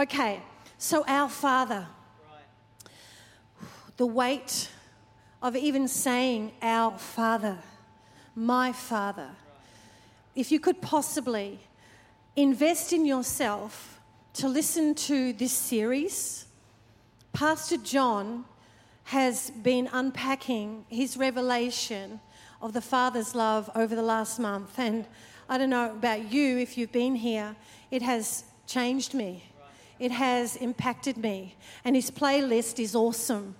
Okay, so our Father, the weight of even saying our Father, my Father, if you could possibly invest in yourself to listen to this series, Pastor John has been unpacking his revelation of the Father's love over the last month. And I don't know about you if you've been here, it has changed me. It has impacted me. And his playlist is awesome.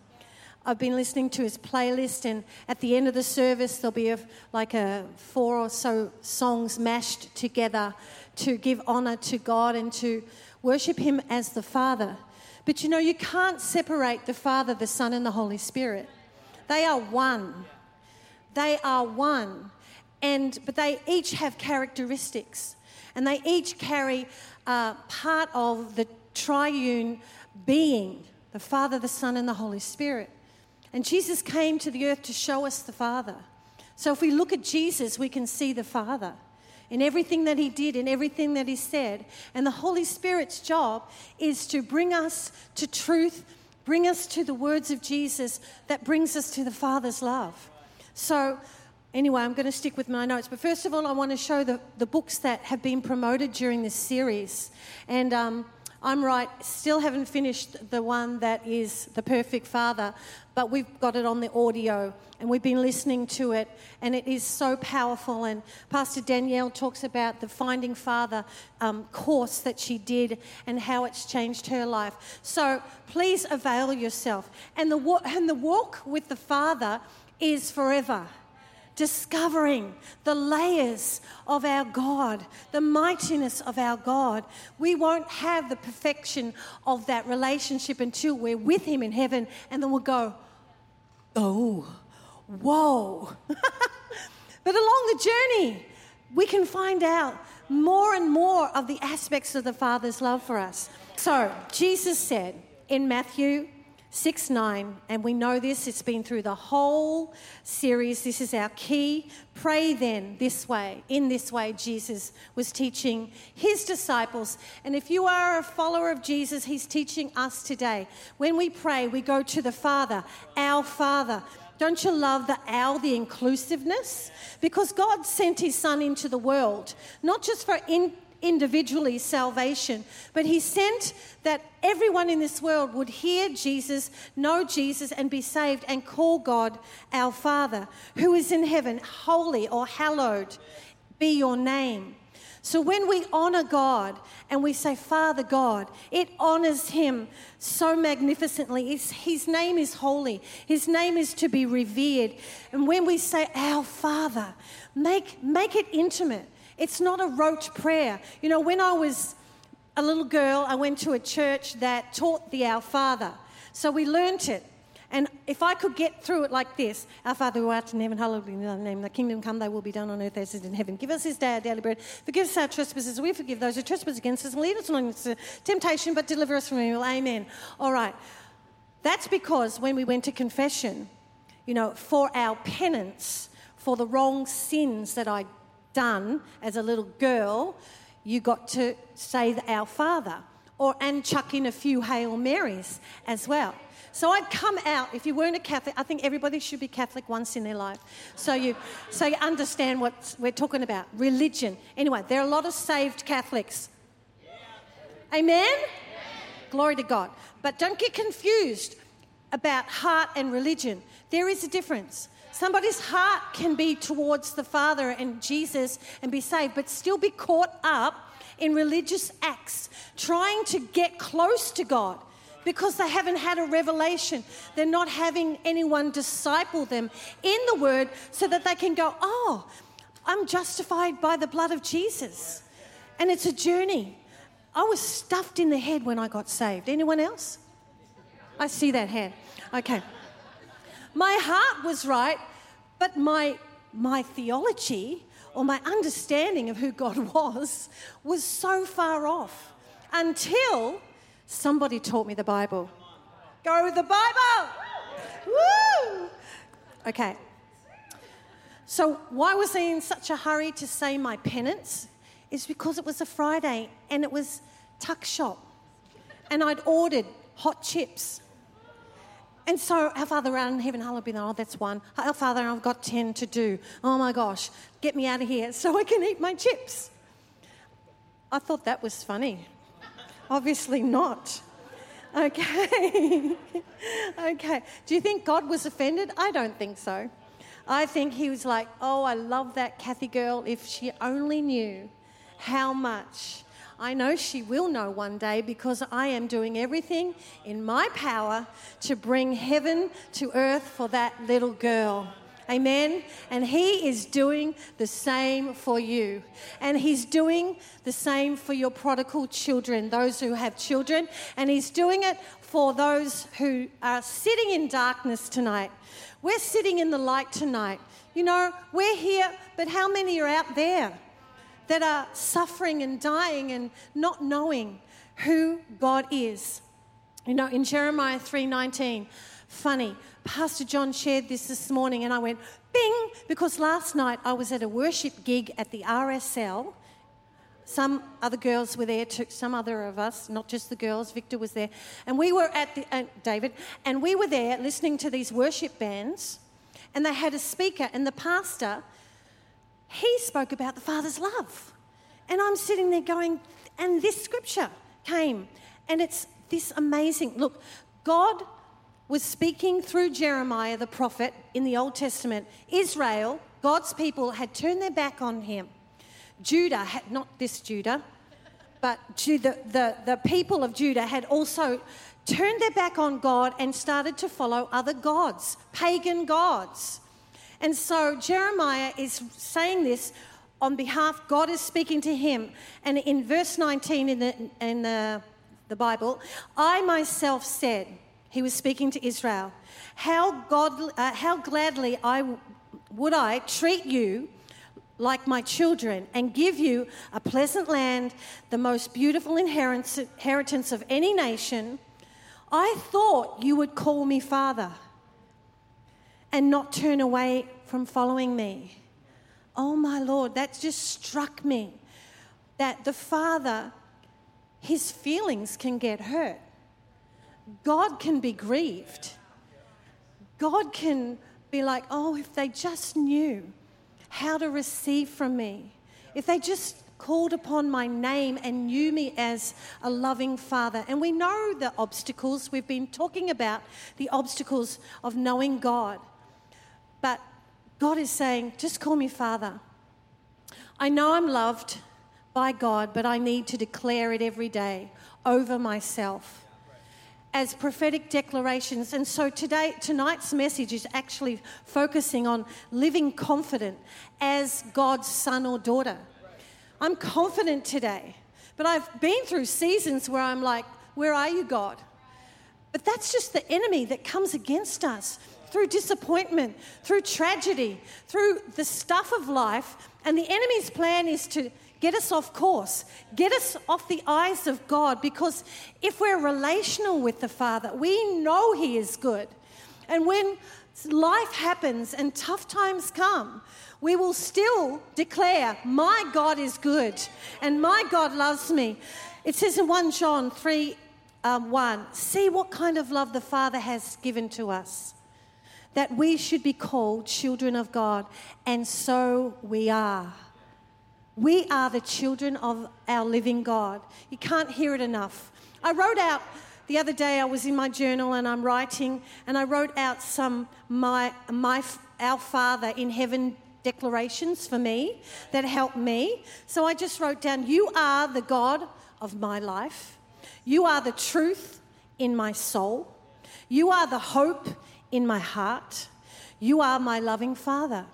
I've been listening to his playlist, and at the end of the service, there'll be a, like a four or so songs mashed together to give honor to God and to worship Him as the Father. But you know, you can't separate the Father, the Son, and the Holy Spirit. They are one. They are one. And, but they each have characteristics, and they each carry uh, part of the triune being the Father, the Son, and the Holy Spirit. And Jesus came to the earth to show us the Father. So if we look at Jesus, we can see the Father in everything that he did, in everything that he said. And the Holy Spirit's job is to bring us to truth, bring us to the words of Jesus that brings us to the Father's love. So, anyway, I'm going to stick with my notes. But first of all, I want to show the, the books that have been promoted during this series. And um, I'm right, still haven't finished the one that is The Perfect Father, but we've got it on the audio and we've been listening to it, and it is so powerful. And Pastor Danielle talks about the Finding Father um, course that she did and how it's changed her life. So please avail yourself. And the, and the walk with the Father is forever discovering the layers of our God, the mightiness of our God. We won't have the perfection of that relationship until we're with Him in heaven, and then we'll go, oh, whoa. but along the journey, we can find out more and more of the aspects of the Father's love for us. So, Jesus said in Matthew 6 9, and we know this, it's been through the whole series. This is our key. Pray then this way. In this way, Jesus was teaching his disciples. And if you are a follower of Jesus, he's teaching us today. When we pray, we go to the Father, our Father. Don't you love the our, the inclusiveness? Because God sent his Son into the world, not just for in individually salvation, but he sent that everyone in this world would hear Jesus, know Jesus, and be saved and call God our Father, who is in heaven, holy or hallowed be your name. So when we honor God and we say, Father God, it honors Him so magnificently. It's, his name is holy, His name is to be revered. And when we say, Our Father, make, make it intimate. It's not a rote prayer. You know, when I was a little girl, I went to a church that taught the Our Father. So we learnt it. And if I could get through it like this, Our Father who art in heaven, hallowed be thy name. The kingdom come, thy will be done on earth as it is in heaven. Give us this day our daily bread. Forgive us our trespasses, we forgive those who trespass against us. And lead us not into temptation, but deliver us from evil. Amen. All right. That's because when we went to confession, you know, for our penance, for the wrong sins that I done as a little girl, you got to say Our Father or and chuck in a few Hail Marys as well. So I'd come out, if you weren't a Catholic, I think everybody should be Catholic once in their life. So you, so you understand what we're talking about religion. Anyway, there are a lot of saved Catholics. Amen? Glory to God. But don't get confused about heart and religion. There is a difference. Somebody's heart can be towards the Father and Jesus and be saved, but still be caught up in religious acts, trying to get close to God because they haven't had a revelation. They're not having anyone disciple them in the Word so that they can go, Oh, I'm justified by the blood of Jesus. And it's a journey. I was stuffed in the head when I got saved. Anyone else? I see that hand. Okay. My heart was right, but my, my theology or my understanding of who God was was so far off until somebody taught me the Bible. Go with the Bible! Woo! Okay. So, why was I in such a hurry to say my penance? Is because it was a Friday and it was tuck shop. and I'd ordered hot chips. And so our Father out in heaven, hallowed be thy oh, that's one. Our Father, I've got 10 to do. Oh my gosh, get me out of here so I can eat my chips. I thought that was funny. Obviously not. Okay. okay. Do you think God was offended? I don't think so. I think he was like, oh, I love that Cathie girl. If she only knew how much. I know she will know one day because I am doing everything in my power to bring heaven to earth for that little girl. Amen. And He is doing the same for you. And He's doing the same for your prodigal children, those who have children. And He's doing it for those who are sitting in darkness tonight. We're sitting in the light tonight. You know, we're here, but how many are out there that are suffering and dying and not knowing who God is? You know, in Jeremiah 3:19, funny. Pastor John shared this this morning, and I went, bing, because last night I was at a worship gig at the RSL. Some other girls were there, too, some other of us, not just the girls. Victor was there. And we were at the, uh, David, and we were there listening to these worship bands, and they had a speaker, and the pastor, he spoke about the Father's love. And I'm sitting there going, and this scripture came, and it's this amazing. Look, God was speaking through Jeremiah the prophet in the Old Testament. Israel, God's people, had turned their back on him. Judah had, not this Judah, but the, the, the people of Judah had also turned their back on God and started to follow other gods, pagan gods. And so Jeremiah is saying this on behalf, God is speaking to him. And in verse 19 in the, in the, the Bible, I myself said, he was speaking to Israel. How, God, uh, how gladly I, would I treat you like my children and give you a pleasant land, the most beautiful inheritance of any nation. I thought you would call me Father and not turn away from following me. Oh my Lord, that just struck me that the Father, his feelings can get hurt. God can be grieved. God can be like, oh, if they just knew how to receive from me, if they just called upon my name and knew me as a loving father. And we know the obstacles, we've been talking about the obstacles of knowing God. But God is saying, just call me father. I know I'm loved by God, but I need to declare it every day over myself as prophetic declarations. And so today, tonight's message is actually focusing on living confident as God's son or daughter. I'm confident today, but I've been through seasons where I'm like, Where are you, God? But that's just the enemy that comes against us through disappointment, through tragedy, through the stuff of life. And the enemy's plan is to get us off course, get us off the eyes of God, because if we're relational with the Father, we know He is good. And when life happens and tough times come, we will still declare, My God is good and my God loves me. It says in 1 John 3 um, 1, see what kind of love the Father has given to us, that we should be called children of God, and so we are. We are the children of our living God. You can't hear it enough. I wrote out the other day, I was in my journal and I'm writing, and I wrote out some my, my our Father in heaven declarations for me that helped me. So I just wrote down, You are the God of my life. You are the truth in my soul. You are the hope in my heart. You are my loving Father.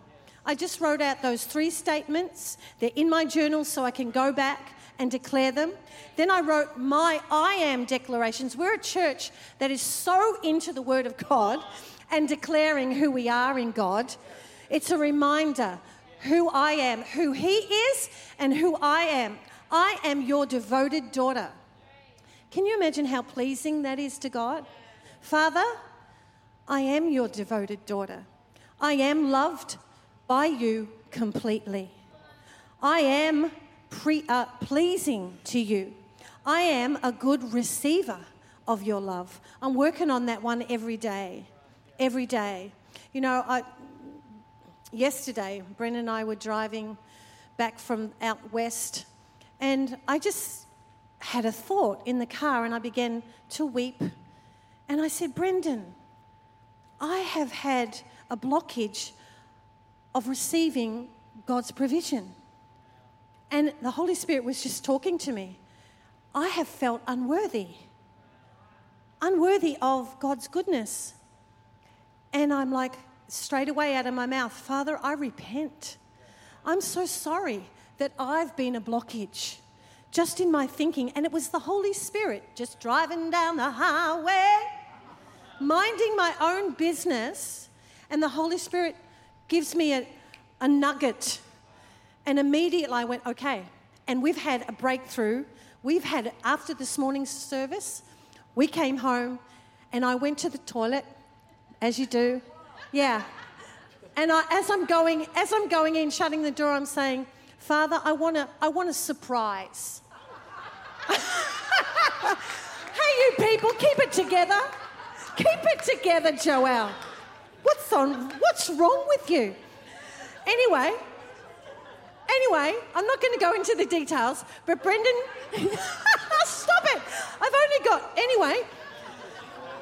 I just wrote out those three statements. They're in my journal so I can go back and declare them. Then I wrote my I am declarations. We're a church that is so into the Word of God and declaring who we are in God. It's a reminder who I am, who He is, and who I am. I am your devoted daughter. Can you imagine how pleasing that is to God? Father, I am your devoted daughter. I am loved by you completely. I am pre, uh, pleasing to you. I am a good receiver of your love. I'm working on that one every day. Every day. You know, I, yesterday, Brendan and I were driving back from out west, and I just had a thought in the car and I began to weep. And I said, Brendan, I have had a blockage of receiving God's provision. And the Holy Spirit was just talking to me. I have felt unworthy, unworthy of God's goodness. And I'm like, straight away out of my mouth, Father, I repent. I'm so sorry that I've been a blockage just in my thinking. And it was the Holy Spirit just driving down the highway, minding my own business. And the Holy Spirit gives me a, a nugget. And immediately I went, okay. And we've had a breakthrough. We've had, after this morning's service, we came home and I went to the toilet, as you do. Yeah. And I, as I'm going, as I'm going in, shutting the door, I'm saying, Father, I want to, I want a surprise. hey, you people, keep it together. Keep it together, Joelle. What's on? What's wrong with you? Anyway, anyway, I'm not going to go into the details, but Brendan, stop it. I've only got anyway.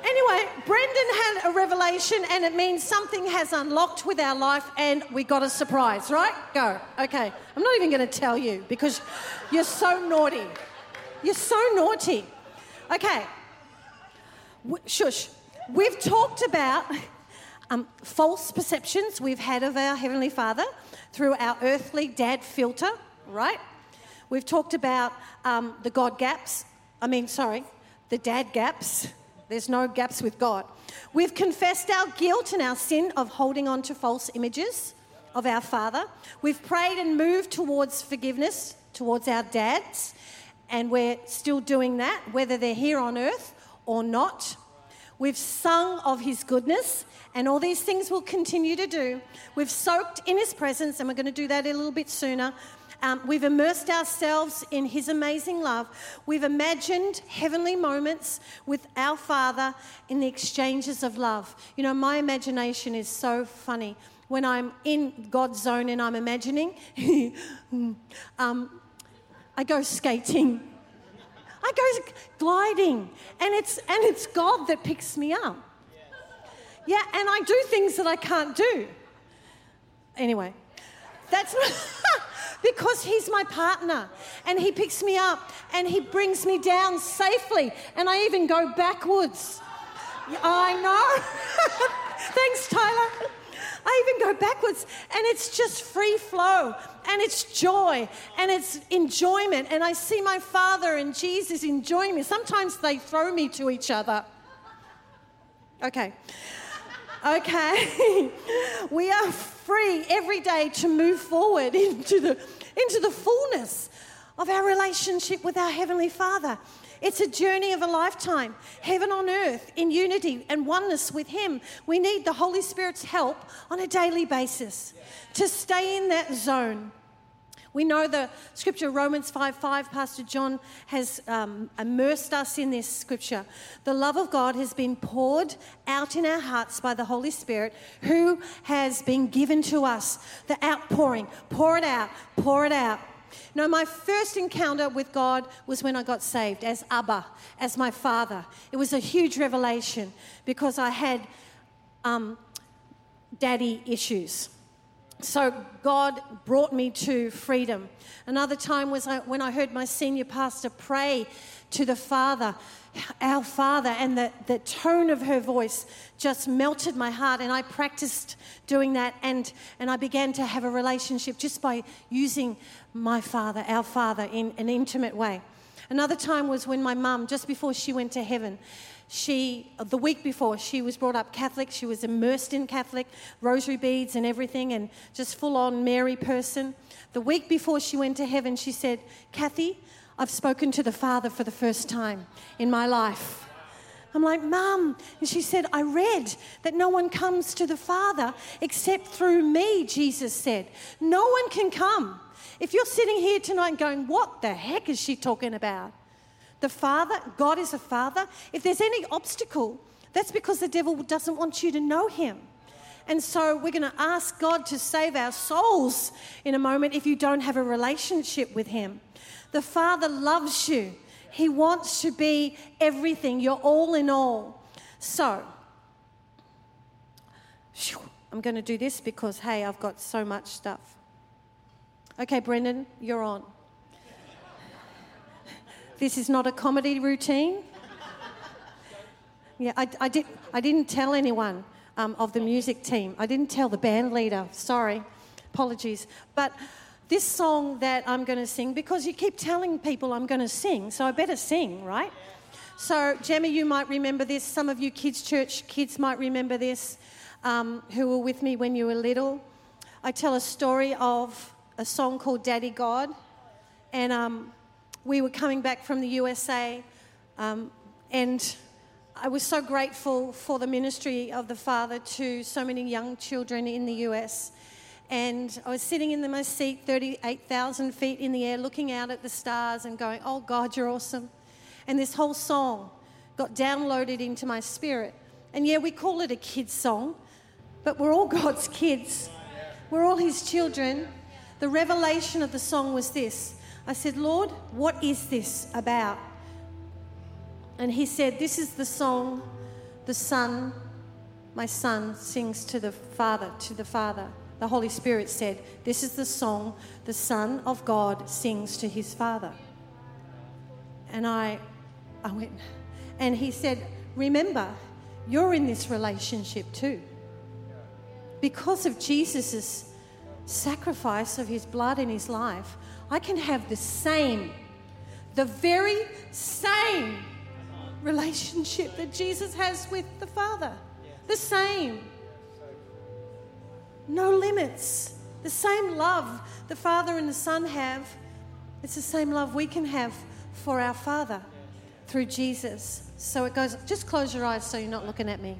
Anyway, Brendan had a revelation, and it means something has unlocked with our life, and we got a surprise, right? Go. Okay. I'm not even going to tell you because you're so naughty. You're so naughty. Okay. Shush. We've talked about um, false perceptions we've had of our Heavenly Father through our earthly dad filter, right? We've talked about um, the God gaps. I mean, sorry, the dad gaps there's no gaps with God. We've confessed our guilt and our sin of holding on to false images of our Father. We've prayed and moved towards forgiveness towards our dads, and we're still doing that, whether they're here on earth or not. We've sung of His goodness, and all these things we'll continue to do. We've soaked in His presence, and we're going to do that a little bit sooner. Um, we've immersed ourselves in His amazing love. We've imagined heavenly moments with our Father in the exchanges of love. You know, my imagination is so funny. When I'm in God's zone and I'm imagining, um, I go skating. I go gliding, and it's and it's God that picks me up. Yeah, and I do things that I can't do. Anyway, that's because he's my partner and he picks me up and he brings me down safely and I even go backwards. I know. Thanks, Tyler. I even go backwards and it's just free flow and it's joy and it's enjoyment. And I see my Father and Jesus enjoying me. Sometimes they throw me to each other. Okay. Okay. we are free every day to move forward into the, into the fullness of our relationship with our Heavenly Father. It's a journey of a lifetime, heaven on earth, in unity and oneness with Him. We need the Holy Spirit's help on a daily basis to stay in that zone. We know the scripture, Romans 5 5, Pastor John has um, immersed us in this scripture. The love of God has been poured out in our hearts by the Holy Spirit, who has been given to us. The outpouring, pour it out, pour it out. No, my first encounter with God was when I got saved as Abba, as my father. It was a huge revelation because I had um, daddy issues. So God brought me to freedom. Another time was when I heard my senior pastor pray to the Father, our Father, and the, the tone of her voice just melted my heart. And I practiced doing that, and, and I began to have a relationship just by using my Father, our Father, in an intimate way. Another time was when my mum, just before she went to heaven, she, uh, the week before, she was brought up Catholic. She was immersed in Catholic, rosary beads and everything, and just full on Mary person. The week before she went to heaven, she said, Cathie, I've spoken to the Father for the first time in my life. I'm like, Mum. And she said, I read that no one comes to the Father except through me, Jesus said. No one can come. If you're sitting here tonight going, What the heck is she talking about? The Father, God is a Father. If there's any obstacle, that's because the devil doesn't want you to know Him. And so we're going to ask God to save our souls in a moment if you don't have a relationship with Him. The Father loves you, He wants to be everything. You're all in all. So, I'm going to do this because, hey, I've got so much stuff. Okay, Brendan, you're on. This is not a comedy routine. Yeah, I, I, did, I didn't tell anyone um, of the music team. I didn't tell the band leader. Sorry. Apologies. But this song that I'm going to sing, because you keep telling people I'm going to sing, so I better sing, right? So, Gemma, you might remember this. Some of you kids' church kids might remember this um, who were with me when you were little. I tell a story of a song called Daddy God. And um, we were coming back from the USA. Um, and I was so grateful for the ministry of the Father to so many young children in the US. And I was sitting in my seat, 38,000 feet in the air, looking out at the stars and going, Oh God, you're awesome. And this whole song got downloaded into my spirit. And yeah, we call it a kid's song, but we're all God's kids. We're all His children. The revelation of the song was this I said, Lord, what is this about? And He said, This is the song the Son, my Son, sings to the Father, to the Father. The Holy Spirit said, This is the song the Son of God sings to his Father. And I, I went, and he said, Remember, you're in this relationship too. Because of Jesus' sacrifice of his blood in his life, I can have the same, the very same relationship that Jesus has with the Father. The same. No limits. The same love the Father and the Son have, it's the same love we can have for our Father through Jesus. So it goes, just close your eyes so you're not looking at me.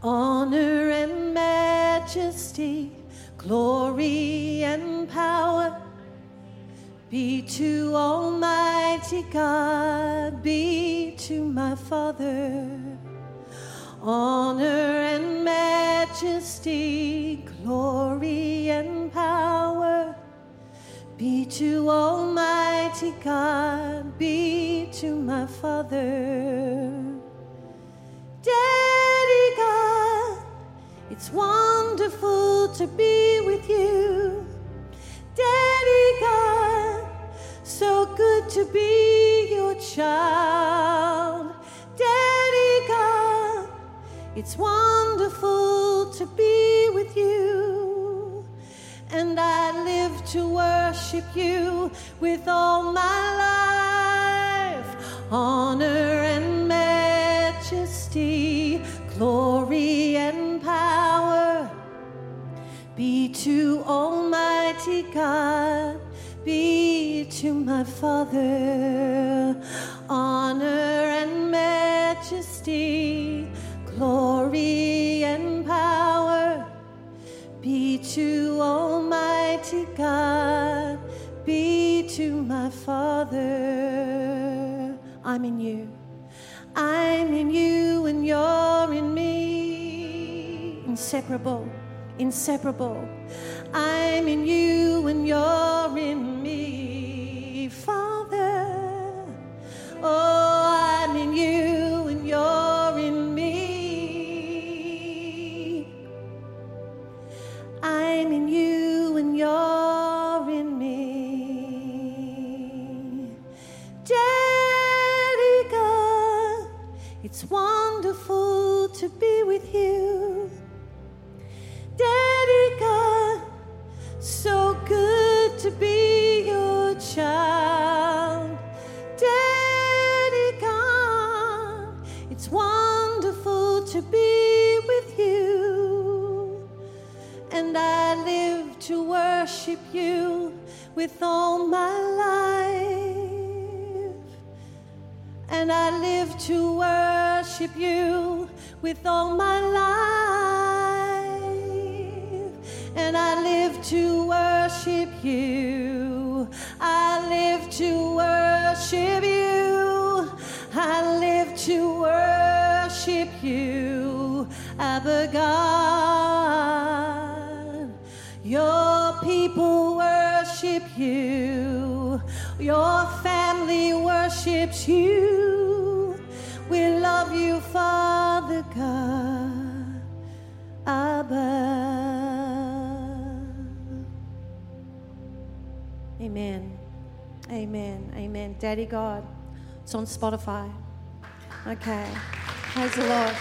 Honor and majesty, glory and power be to Almighty God, be to my Father. Honor and majesty, glory and power be to Almighty God, be to my Father. Daddy God, it's wonderful to be with you. Daddy God, so good to be your child. Daddy God, it's wonderful to be with you. And I live to worship you with all my life. Honor and majesty, glory and power be to Almighty God, be to my Father. Honor and majesty, glory and power be to Almighty God, be to my Father. I'm in you. I'm in you and you're in. Inseparable, inseparable. I'm in you and you're in me, Father. Oh, I'm in you worship you with all my life. And I live to worship you with all my life. And I live to worship you. I live to worship you. I live to worship you, Abba God. Your family worships you. We love you, Father God. Abba. Amen. Amen. Amen. Daddy God. It's on Spotify. Okay. Praise the Lord.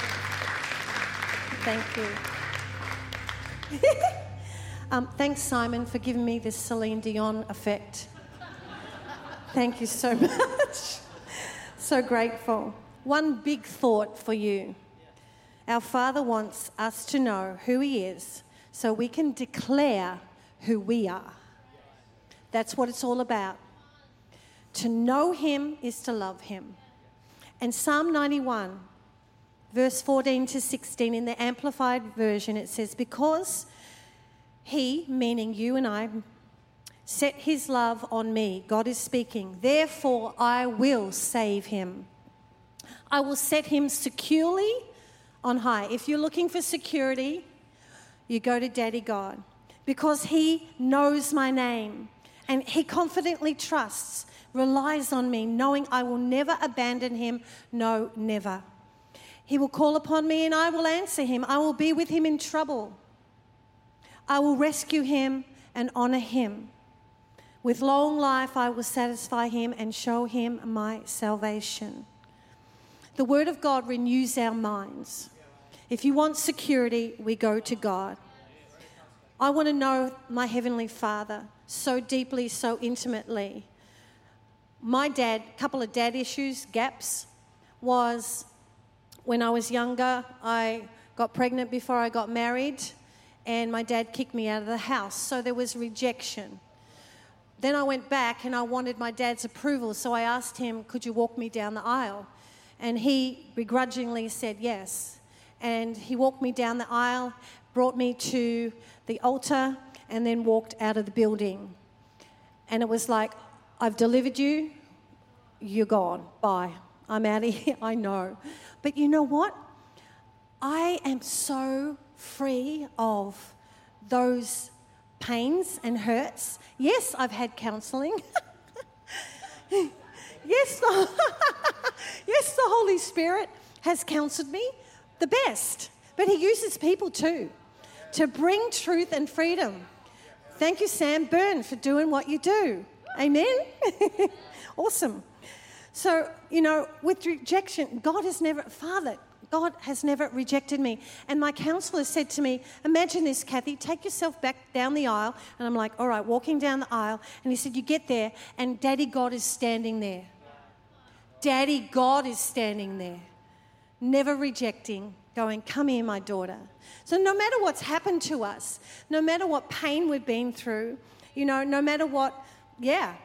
Thank you. um, thanks, Simon, for giving me this Celine Dion effect. Thank you so much. so grateful. One big thought for you. Our Father wants us to know who He is so we can declare who we are. That's what it's all about. To know Him is to love Him. And Psalm 91, verse 14 to 16, in the Amplified Version, it says, Because He, meaning you and I, set His love on me, God is speaking, therefore I will save Him. I will set Him securely on high. If you're looking for security, you go to Daddy God because He knows my name and he confidently trusts, relies on me, knowing I will never abandon him. No, never. He will call upon me and I will answer him. I will be with him in trouble. I will rescue him and honor him. With long life, I will satisfy him and show him my salvation. The Word of God renews our minds. If you want security, we go to God. I want to know my Heavenly Father so deeply, so intimately. My dad, a couple of dad issues, gaps, was when I was younger, I got pregnant before I got married, and my dad kicked me out of the house. So there was rejection. Then I went back and I wanted my dad's approval, so I asked him, Could you walk me down the aisle? And he begrudgingly said yes. And he walked me down the aisle, brought me to the altar, and then walked out of the building. And it was like, I've delivered you, you're gone. Bye. I'm out of here. I know. But you know what? I am so free of those pains and hurts. Yes, I've had counseling. yes, the, yes, the Holy Spirit has counseled me the best. But He uses people too to bring truth and freedom. Thank you, Sam Byrne, for doing what you do. Amen? awesome. So, you know, with rejection, God has never, Father, God has never rejected me. And my counselor said to me, Imagine this, Cathie, take yourself back down the aisle. And I'm like, All right, walking down the aisle. And he said, You get there, and Daddy God is standing there. Daddy God is standing there, never rejecting, going, Come here, my daughter. So, no matter what's happened to us, no matter what pain we've been through, you know, no matter what, yeah,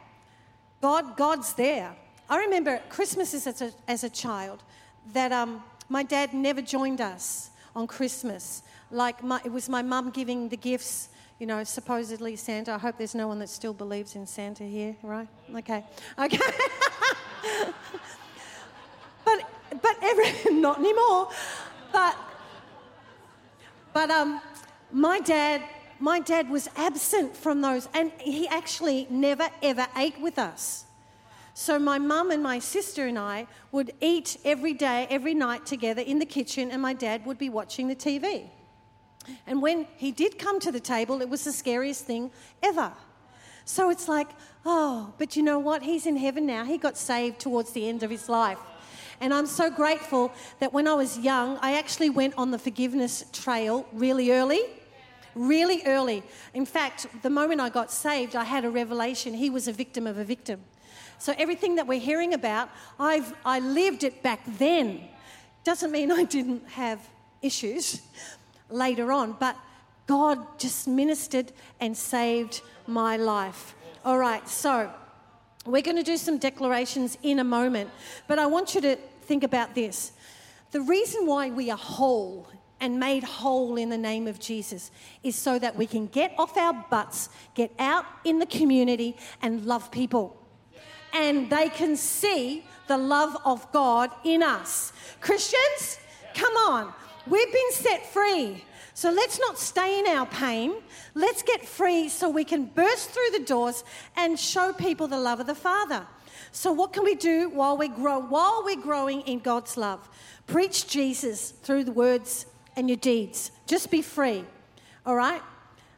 God, God's there. I remember Christmases as a, as a child that um, my dad never joined us on Christmas. Like, my, it was my mum giving the gifts, you know, supposedly Santa. I hope there's no one that still believes in Santa here, right? Okay. Okay. but, but every, not anymore. But but um, my dad, my dad was absent from those, and he actually never ever ate with us. So my mum and my sister and I would eat every day, every night together in the kitchen, and my dad would be watching the TV. And when he did come to the table, it was the scariest thing ever. So it's like, oh, but you know what? He's in heaven now. He got saved towards the end of his life. And I'm so grateful that when I was young, I actually went on the forgiveness trail really early. Really early. In fact, the moment I got saved, I had a revelation. He was a victim of a victim. So everything that we're hearing about, I've, I lived it back then. Doesn't mean I didn't have issues later on, but God just ministered and saved my life. All right, so we're going to do some declarations in a moment, but I want you to think about this. The reason why we are whole and made whole in the name of Jesus is so that we can get off our butts, get out in the community, and love people. And they can see the love of God in us. Christians, come on. We've been set free. So let's not stay in our pain. Let's get free so we can burst through the doors and show people the love of the Father. So what can we do while we grow while we're growing in God's love? Preach Jesus through the words and your deeds. Just be free. All right?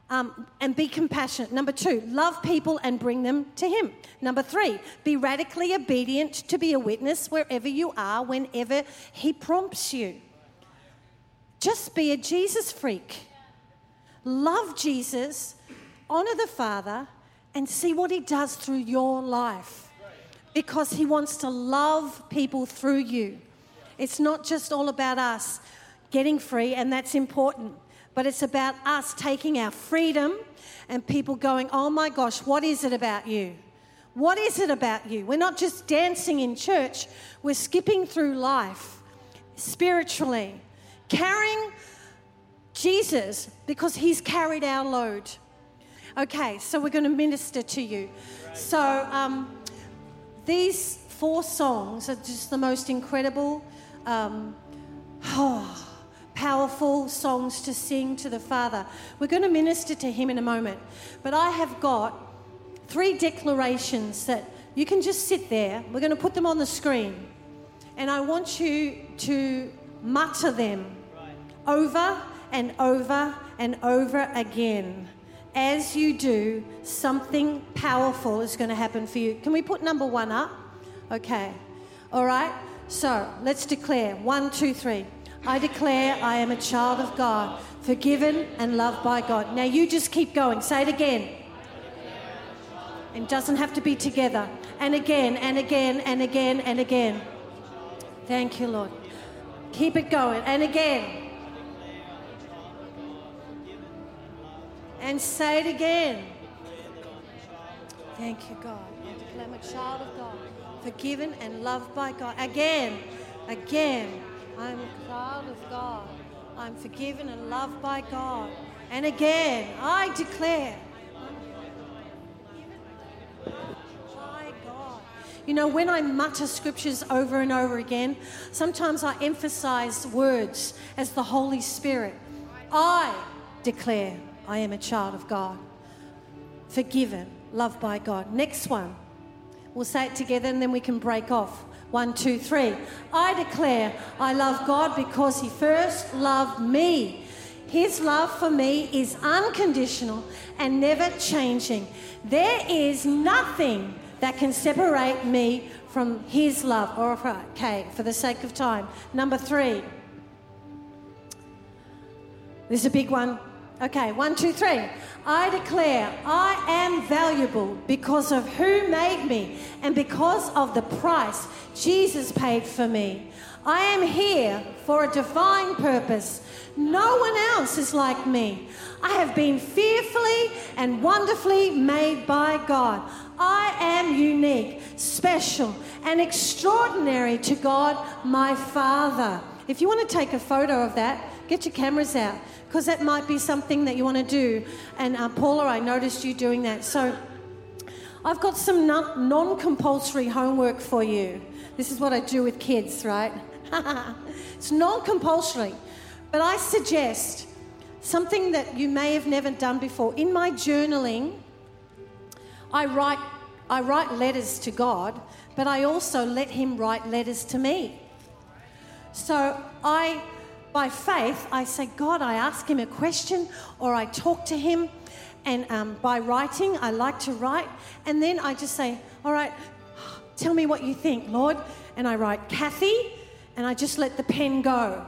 Um, and be compassionate. Number two, love people and bring them to Him. Number three, be radically obedient to be a witness wherever you are, whenever He prompts you. Just be a Jesus freak. Love Jesus, honor the Father, and see what He does through your life. Because He wants to love people through you. It's not just all about us getting free, and that's important, but it's about us taking our freedom and people going, oh my gosh, what is it about you? What is it about you? We're not just dancing in church, we're skipping through life spiritually carrying Jesus because he's carried our load. Okay, so we're going to minister to you. So um, these four songs are just the most incredible, um, oh, powerful songs to sing to the Father. We're going to minister to him in a moment, but I have got three declarations that you can just sit there. We're going to put them on the screen, and I want you to mutter them over and over and over again. As you do, something powerful is going to happen for you. Can we put number one up? Okay. All right. So let's declare one, two, three. I declare I am a child of God, forgiven and loved by God. Now you just keep going. Say it again. It doesn't have to be together. And again, and again, and again, and again. Thank you, Lord. Keep it going. And again. And say it again. Thank you, God. I declare I'm a child of God, forgiven and loved by God. Again, again, I'm a child of God. I'm forgiven and loved by God. And again, I declare. God. You know, when I mutter scriptures over and over again, sometimes I emphasize words as the Holy Spirit. I declare I am a child of God, forgiven, loved by God. Next one. We'll say it together and then we can break off. One, two, three. I declare I love God because He first loved me. His love for me is unconditional and never changing. There is nothing that can separate me from His love. Or, okay, for the sake of time. Number three. This is a big one. Okay, one, two, three. I declare I am valuable because of who made me and because of the price Jesus paid for me. I am here for a divine purpose. No one else is like me. I have been fearfully and wonderfully made by God. I am unique, special, and extraordinary to God, my Father. If you want to take a photo of that, get your cameras out because that might be something that you want to do. And uh, Paula, I noticed you doing that. So I've got some non compulsory homework for you. This is what I do with kids, right? it's non compulsory, but I suggest something that you may have never done before. In my journaling, I write, I write letters to God, but I also let Him write letters to me. So I by faith, I say, God, I ask him a question or I talk to him. And um, by writing, I like to write. And then I just say, All right, tell me what you think, Lord. And I write Cathie, and I just let the pen go.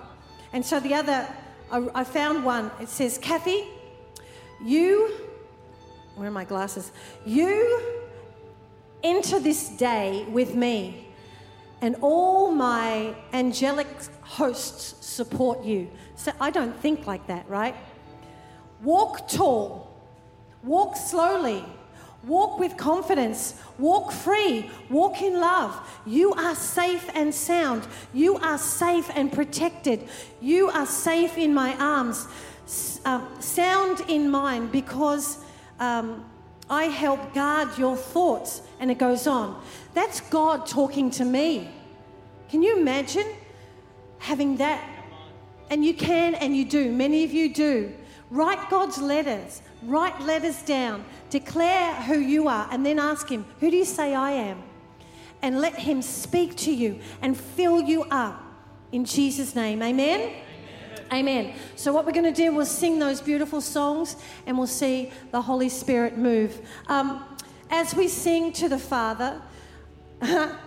And so the other, I, I found one. It says, Cathie, you, where are my glasses? You enter this day with me and all my angelic hosts support you. So I don't think like that, right? Walk tall, walk slowly, Walk with confidence. Walk free. Walk in love. You are safe and sound. You are safe and protected. You are safe in my arms. Uh, sound in mine because um, I help guard your thoughts. And it goes on. That's God talking to me. Can you imagine having that? And you can and you do. Many of you do. Write God's letters. Write letters down. Declare who you are and then ask Him, Who do you say I am? And let Him speak to you and fill you up in Jesus' name. Amen. Amen. So, what we're going to do, we'll sing those beautiful songs and we'll see the Holy Spirit move. Um, as we sing to the Father,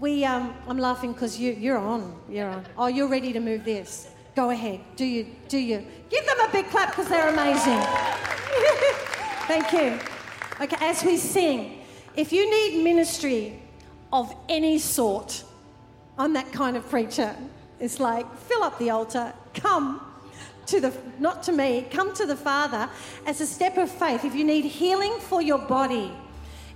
we, um, I'm laughing because you, you're on. You're on. Oh, you're ready to move this. Go ahead. Do you? Do you? Give them a big clap because they're amazing. Thank you. Okay, as we sing, if you need ministry of any sort, I'm that kind of preacher. It's like, fill up the altar, come to the, not to me, come to the Father as a step of faith. If you need healing for your body,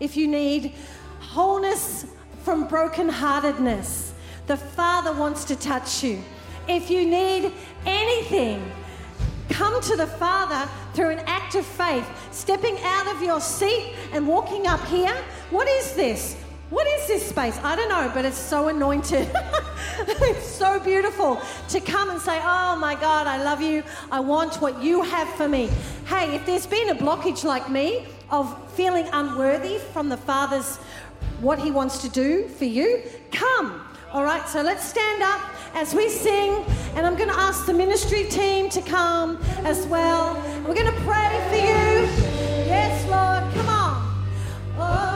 if you need wholeness from brokenheartedness, the Father wants to touch you. If you need anything, come to the Father through an act of faith, stepping out of your seat and walking up here. What is this? What is this space? I don't know, but it's so anointed. it's so beautiful to come and say, Oh my God, I love you. I want what you have for me. Hey, if there's been a blockage like me of feeling unworthy from the Father's, what He wants to do for you, come. All right, so let's stand up as we sing. And I'm going to ask the ministry team to come as well. We're going to pray for you. Yes, Lord, come on. Oh.